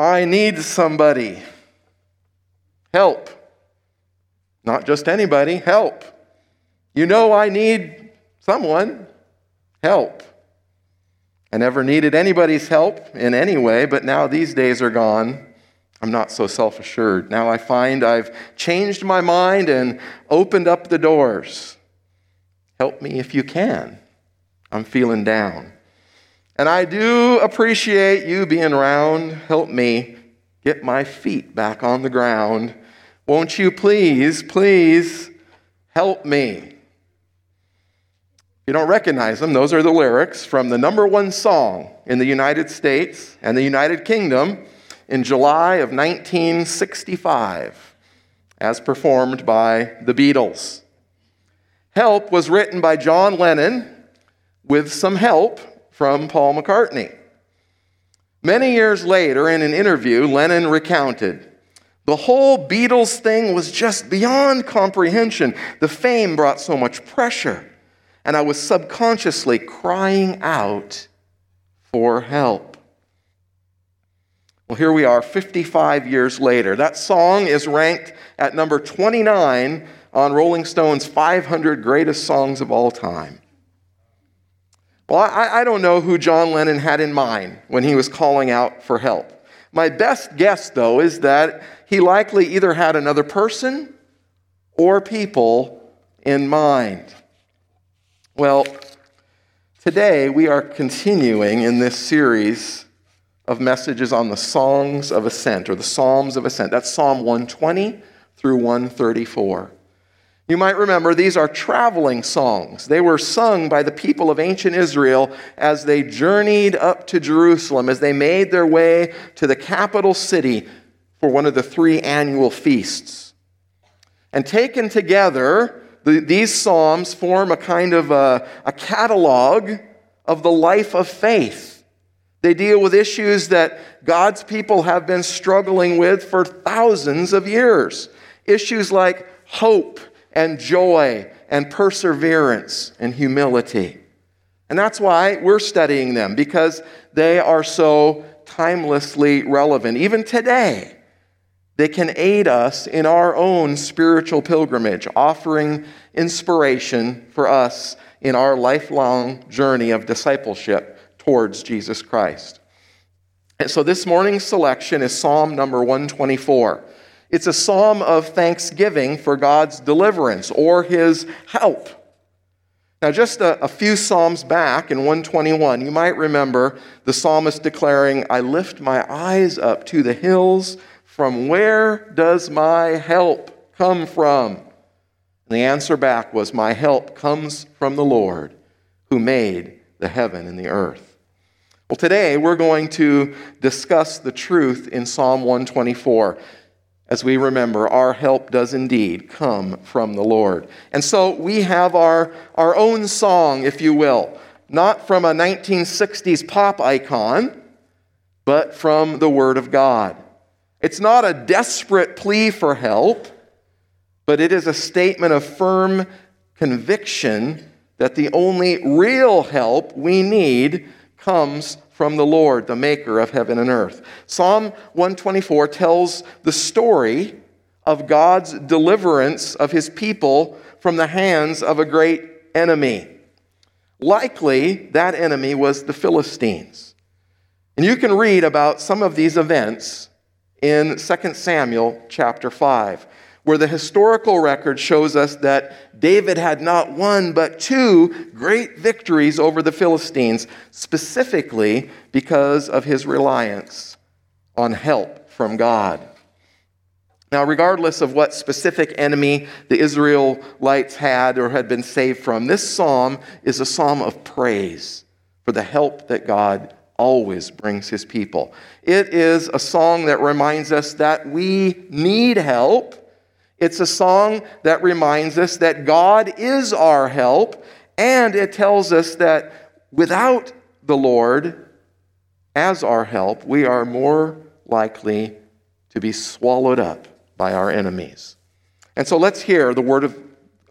I need somebody. Help. Not just anybody, help. You know I need someone. Help. I never needed anybody's help in any way, but now these days are gone. I'm not so self assured. Now I find I've changed my mind and opened up the doors. Help me if you can. I'm feeling down. And I do appreciate you being around. Help me get my feet back on the ground. Won't you please, please help me? you don't recognize them, those are the lyrics from the number one song in the United States and the United Kingdom in July of 1965, as performed by the Beatles. Help was written by John Lennon with some help from Paul McCartney. Many years later, in an interview, Lennon recounted the whole Beatles thing was just beyond comprehension. The fame brought so much pressure and I was subconsciously crying out for help. Well, here we are 55 years later. That song is ranked at number 29 on Rolling Stone's 500 greatest songs of all time. Well, I, I, don't know who John Lennon had in mind when he was calling out for help. My best guess, though, is that he likely either had another person or people in mind. Well, today we are continuing in this series of messages on the Songs of Ascent or the Psalms of Ascent. That's Psalm 120 through 134. You might remember these are traveling songs. They were sung by the people of ancient Israel as they journeyed up to Jerusalem, as they made their way to the capital city for one of the three annual feasts. And taken together, the, these Psalms form a kind of a, a catalog of the life of faith. They deal with issues that God's people have been struggling with for thousands of years. Issues like hope and joy and perseverance and humility. And that's why we're studying them, because they are so timelessly relevant. Even today, they can aid us in our own spiritual pilgrimage, offering inspiration for us in our lifelong journey of discipleship towards Jesus Christ. And so this morning's selection is Psalm number 124. It's a psalm of thanksgiving for God's deliverance or his help. Now, just a, a, few Psalms back in 121, you might remember the psalmist declaring, I lift my eyes up to the hills from where does my help come from? And the answer back was, My help comes from the Lord who made the heaven and the earth. Well, today we're going to discuss the truth in Psalm 124. As we remember, our help does indeed come from the Lord. And so we have our, our own song, if you will, not from a 1960s pop icon, but from the Word of God. It's not a desperate plea for help, but it is a statement of firm conviction that the only real help we need comes from the Lord, the maker of heaven and earth. Psalm 124 tells the story of God's deliverance of his people from the hands of a great enemy. Likely, that enemy was the Philistines. And you can read about some of these events in 2 Samuel chapter 5, where the historical record shows us that David had not one but two great victories over the Philistines, specifically because of his reliance on help from God. Now, regardless of what specific enemy the Israelites had or had been saved from, this psalm is a psalm of praise for the help that God always brings his people. It is a song that reminds us that we need help. It's a song that reminds us that God is our help. And it tells us that without the Lord as our help, we are more likely to be swallowed up by our enemies. And so let's hear the word of,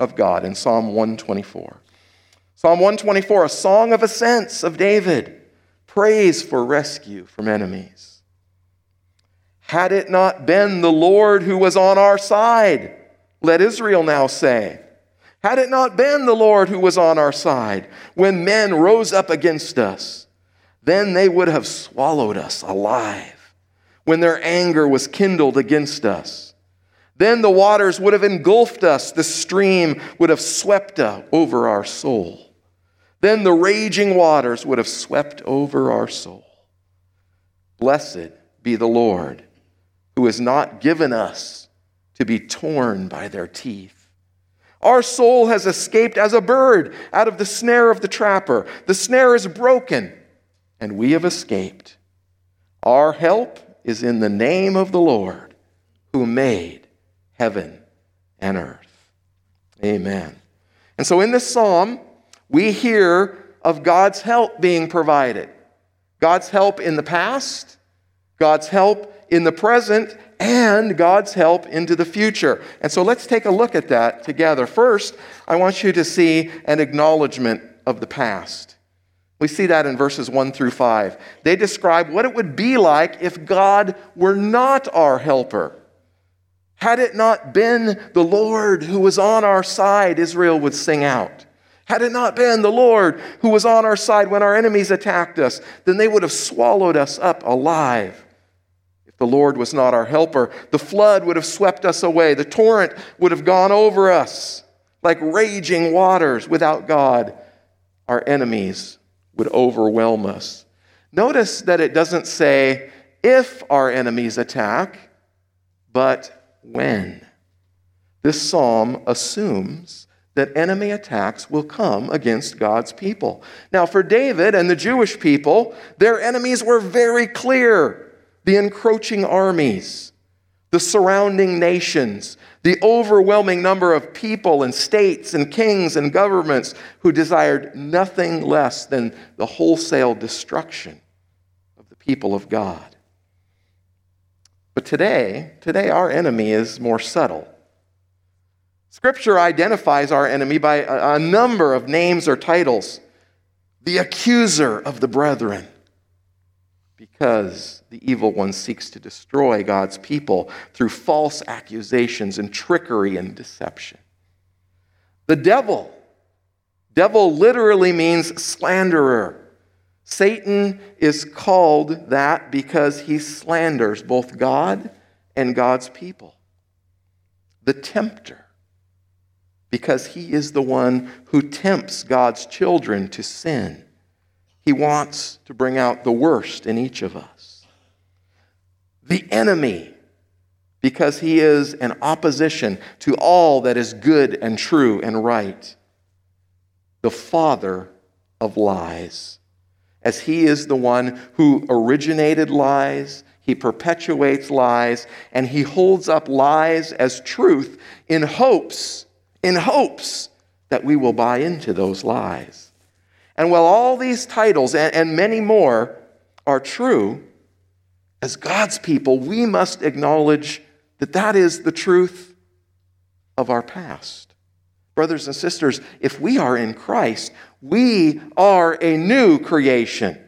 of God in Psalm 124. Psalm 124, a song of ascents of David praise for rescue from enemies. Had it not been the Lord who was on our side, let Israel now say, had it not been the Lord who was on our side when men rose up against us, then they would have swallowed us alive when their anger was kindled against us. Then the waters would have engulfed us, the stream would have swept uh, over our soul. Then the raging waters would have swept over our soul. Blessed be the Lord, who has not given us to be torn by their teeth. Our soul has escaped as a bird out of the snare of the trapper. The snare is broken, and we have escaped. Our help is in the name of the Lord, who made heaven and earth. Amen. And so in this psalm, we hear of God's help being provided. God's help in the past, God's help in the present, and God's help into the future. And so let's take a look at that together. First, I want you to see an acknowledgement of the past. We see that in verses 1 through 5. They describe what it would be like if God were not our helper. Had it not been the Lord who was on our side, Israel would sing out. Had it not been the Lord who was on our side when our enemies attacked us, then they would have swallowed us up alive. The Lord was not our helper, the flood would have swept us away, the torrent would have gone over us like raging waters. Without God, our enemies would overwhelm us. Notice that it doesn't say if our enemies attack, but when. This psalm assumes that enemy attacks will come against God's people. Now, for David and the Jewish people, their enemies were very clear the encroaching armies, the surrounding nations, the overwhelming number of people and states and kings and governments who desired nothing less than the wholesale destruction of the people of God. But today, today our enemy is more subtle. Scripture identifies our enemy by a, number of names or titles the accuser of the brethren, because the evil one seeks to destroy God's people through false accusations and trickery and deception. The devil, devil literally means slanderer. Satan is called that because he slanders both God and God's people. The tempter, because he is the one who tempts God's children to sin. He wants to bring out the worst in each of us. The enemy, because he is an opposition to all that is good and true and right. The father of lies, as he is the one who originated lies, he perpetuates lies, and he holds up lies as truth in hopes in hopes that we will buy into those lies. And while all these titles and, and many more are true, as God's people, we must acknowledge that that is the truth of our past. Brothers and sisters, if we are in Christ, we are a new creation.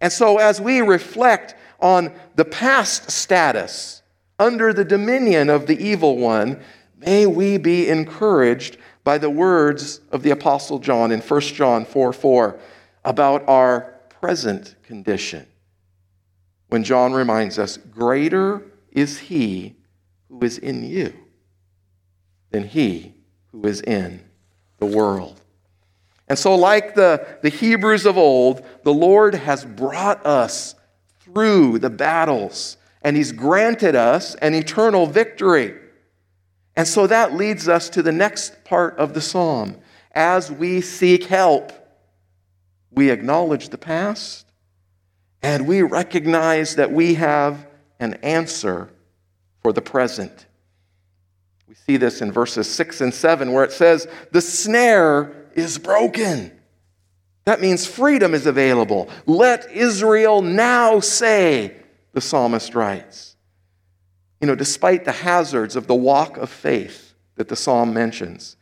And so, as we reflect on the past status under the dominion of the evil one, May we be encouraged by the words of the Apostle John in 1 John 4 4 about our present condition. When John reminds us, Greater is he who is in you than he who is in the world. And so, like the, the Hebrews of old, the Lord has brought us through the battles, and He's granted us an eternal victory. And so that leads us to the next part of the psalm. As we seek help, we acknowledge the past and we recognize that we have an answer for the present. We see this in verses 6 and 7 where it says, The snare is broken. That means freedom is available. Let Israel now say, the psalmist writes. You know, despite the hazards of the walk of faith that the psalm mentions,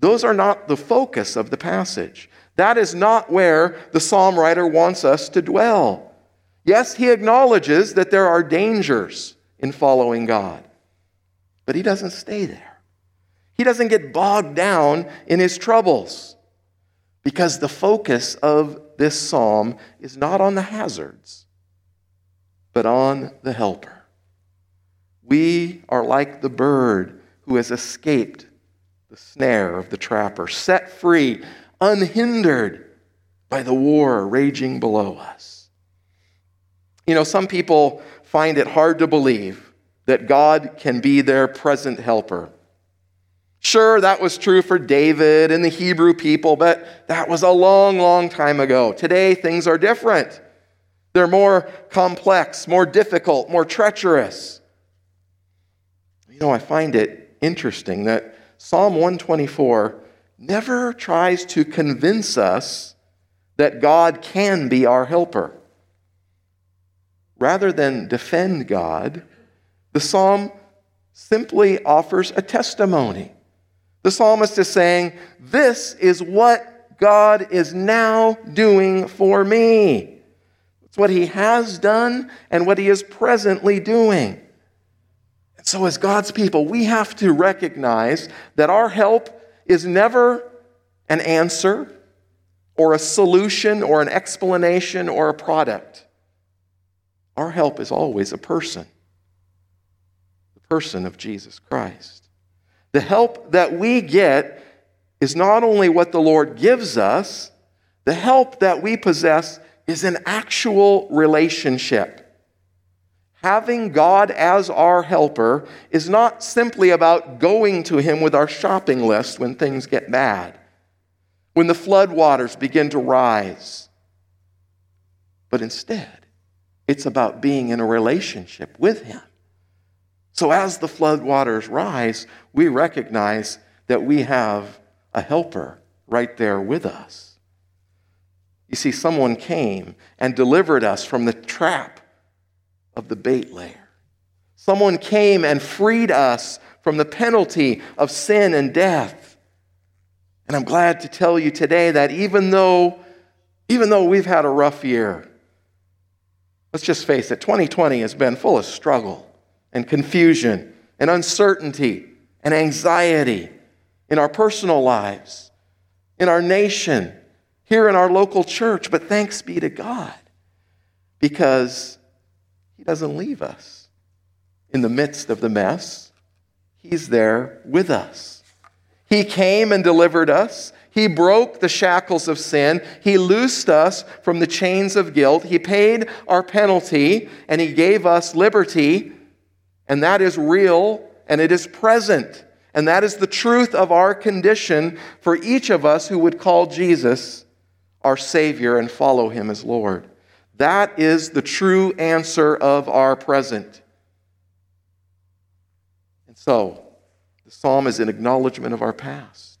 those are not the focus of the passage. That is not where the psalm writer wants us to dwell. Yes, he acknowledges that there are dangers in following God. But he doesn't stay there. He doesn't get bogged down in his troubles because the focus of this psalm is not on the hazards, but on the helper. We are like the bird who has escaped the snare of the trapper, set free, unhindered by the war raging below us. You know, some people find it hard to believe that God can be their present helper. Sure, that was true for David and the Hebrew people, but that was a long, long time ago. Today, things are different. They're more complex, more difficult, more treacherous. You know, I find it interesting that Psalm 124 never tries to convince us that God can be our helper. Rather than defend God, the psalm simply offers a testimony. The psalmist is saying, This is what God is now doing for me. It's what he has done and what he is presently doing. So, as God's people, we have to recognize that our help is never an answer or a solution or an explanation or a product. Our help is always a person, the person of Jesus Christ. The help that we get is not only what the Lord gives us, the help that we possess is an actual relationship. Having God as our helper is not simply about going to Him with our shopping list when things get bad, when the floodwaters begin to rise. But instead, it's about being in a relationship with Him. So as the floodwaters rise, we recognize that we have a helper right there with us. You see, someone came and delivered us from the trap of the bait layer. Someone came and freed us from the penalty of sin and death. And I'm glad to tell you today that even though, even though we've had a rough year, let's just face it, 2020 has been full of struggle and confusion and uncertainty and anxiety in our personal lives, in our nation, here in our local church. But thanks be to God because doesn't leave us in the midst of the mess. He's there with us. He came and delivered us. He broke the shackles of sin. He loosed us from the chains of guilt. He paid our penalty and He gave us liberty. And that is real and it is present. And that is the truth of our condition for each of us who would call Jesus our Savior and follow Him as Lord. That is the true answer of our present. And so, the psalm is an acknowledgement of our past,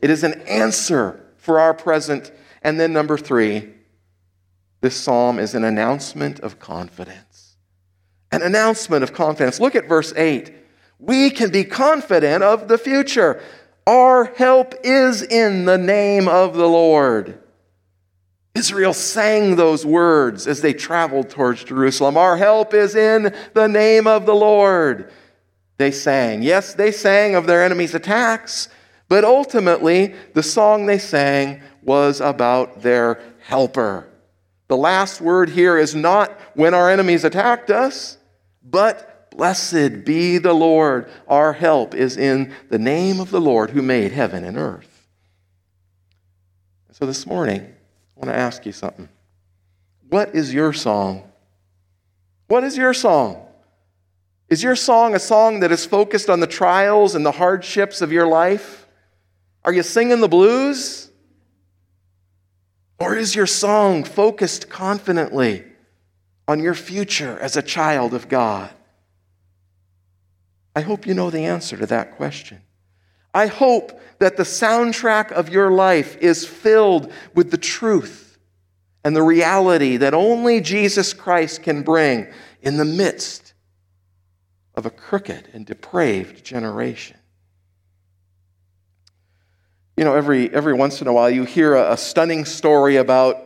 it is an answer for our present. And then, number three, this psalm is an announcement of confidence. An announcement of confidence. Look at verse 8. We can be confident of the future. Our help is in the name of the Lord. Israel sang those words as they traveled towards Jerusalem. Our help is in the name of the Lord. They sang. Yes, they sang of their enemies' attacks, but ultimately, the song they sang was about their helper. The last word here is not when our enemies attacked us, but blessed be the Lord. Our help is in the name of the Lord who made heaven and earth. So this morning, I want to ask you something. What is your song? What is your song? Is your song a song that is focused on the trials and the hardships of your life? Are you singing the blues? Or is your song focused confidently on your future as a child of God? I hope you know the answer to that question. I hope that the soundtrack of your life is filled with the truth and the reality that only Jesus Christ can bring in the midst of a crooked and depraved generation. You know, every, every once in a while you hear a, a stunning story about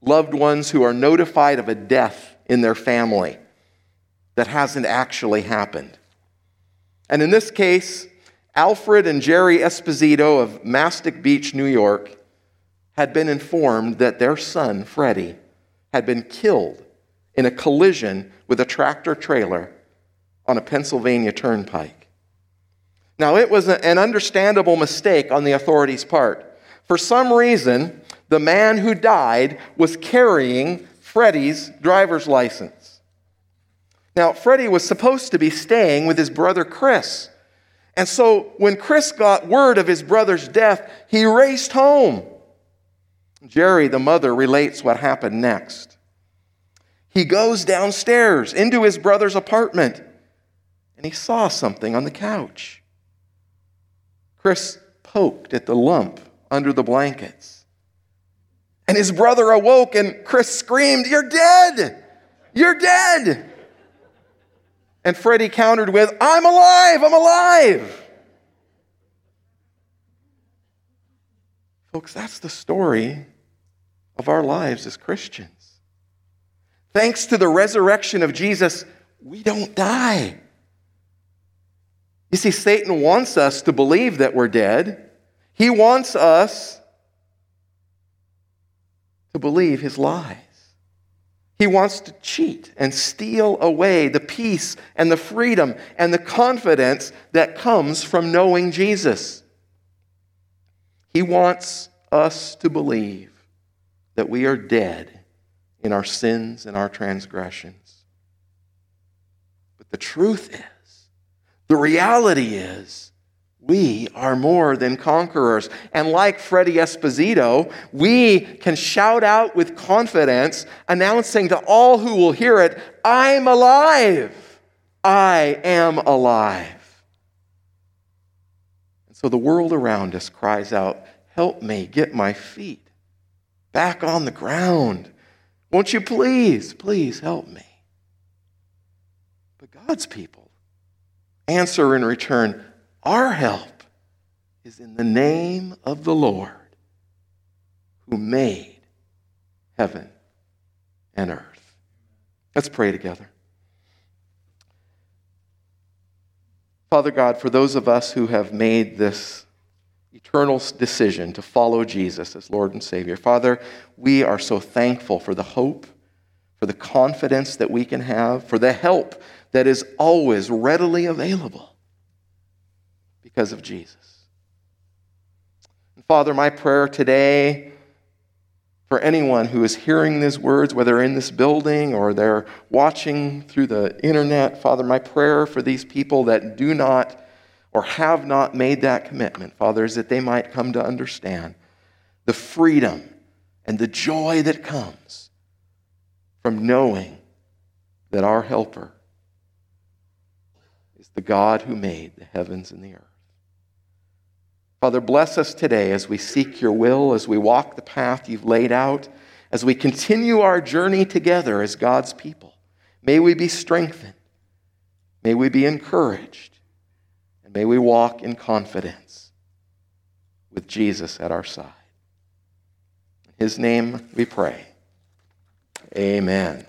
loved ones who are notified of a death in their family. that hasn't actually happened. And in this case, Alfred and Jerry Esposito of Mastic Beach, New York, had been informed that their son, Freddie, had been killed in a collision with a tractor trailer on a Pennsylvania turnpike. Now, it was an understandable mistake on the authorities' part. For some reason, the man who died was carrying Freddie's driver's license. Now, Freddie was supposed to be staying with his brother Chris. And so when Chris got word of his brother's death, he raced home. Jerry, the mother, relates what happened next. He goes downstairs into his brother's apartment and he saw something on the couch. Chris poked at the lump under the blankets. And his brother awoke and Chris screamed, You're dead! You're dead! And Freddie countered with, I'm alive! I'm alive! Folks, that's the story of our lives as Christians. Thanks to the resurrection of Jesus, we don't die. You see, Satan wants us to believe that we're dead. He wants us to believe his lies. He wants to cheat and steal away the peace and the freedom and the confidence that comes from knowing Jesus. He wants us to believe that we are dead in our sins and our transgressions. But the truth is, the reality is, we are more than conquerors. And like Freddie Esposito, we can shout out with confidence, announcing to all who will hear it, I'm alive. I am alive. And so the world around us cries out, Help me get my feet back on the ground. Won't you please, please help me? But God's people answer in return, Our help is in the name of the Lord who made heaven and earth. Let's pray together. Father God, for those of us who have made this eternal decision to follow Jesus as Lord and Savior. Father, we are so thankful for the hope, for the confidence that we can have, for the help that is always readily available because of Jesus. And Father, my prayer today for anyone who is hearing these words, whether in this building or they're watching through the internet, Father, my prayer for these people that do not or have not made that commitment, Father, is that they might come to understand the freedom and the joy that comes from knowing that our helper is the God who made the heavens and the earth. Father, bless us today as we seek your will, as we walk the path you've laid out, as we continue our journey together as God's people. May we be strengthened. May we be encouraged. And may we walk in confidence with Jesus at our side. In his name we pray. Amen.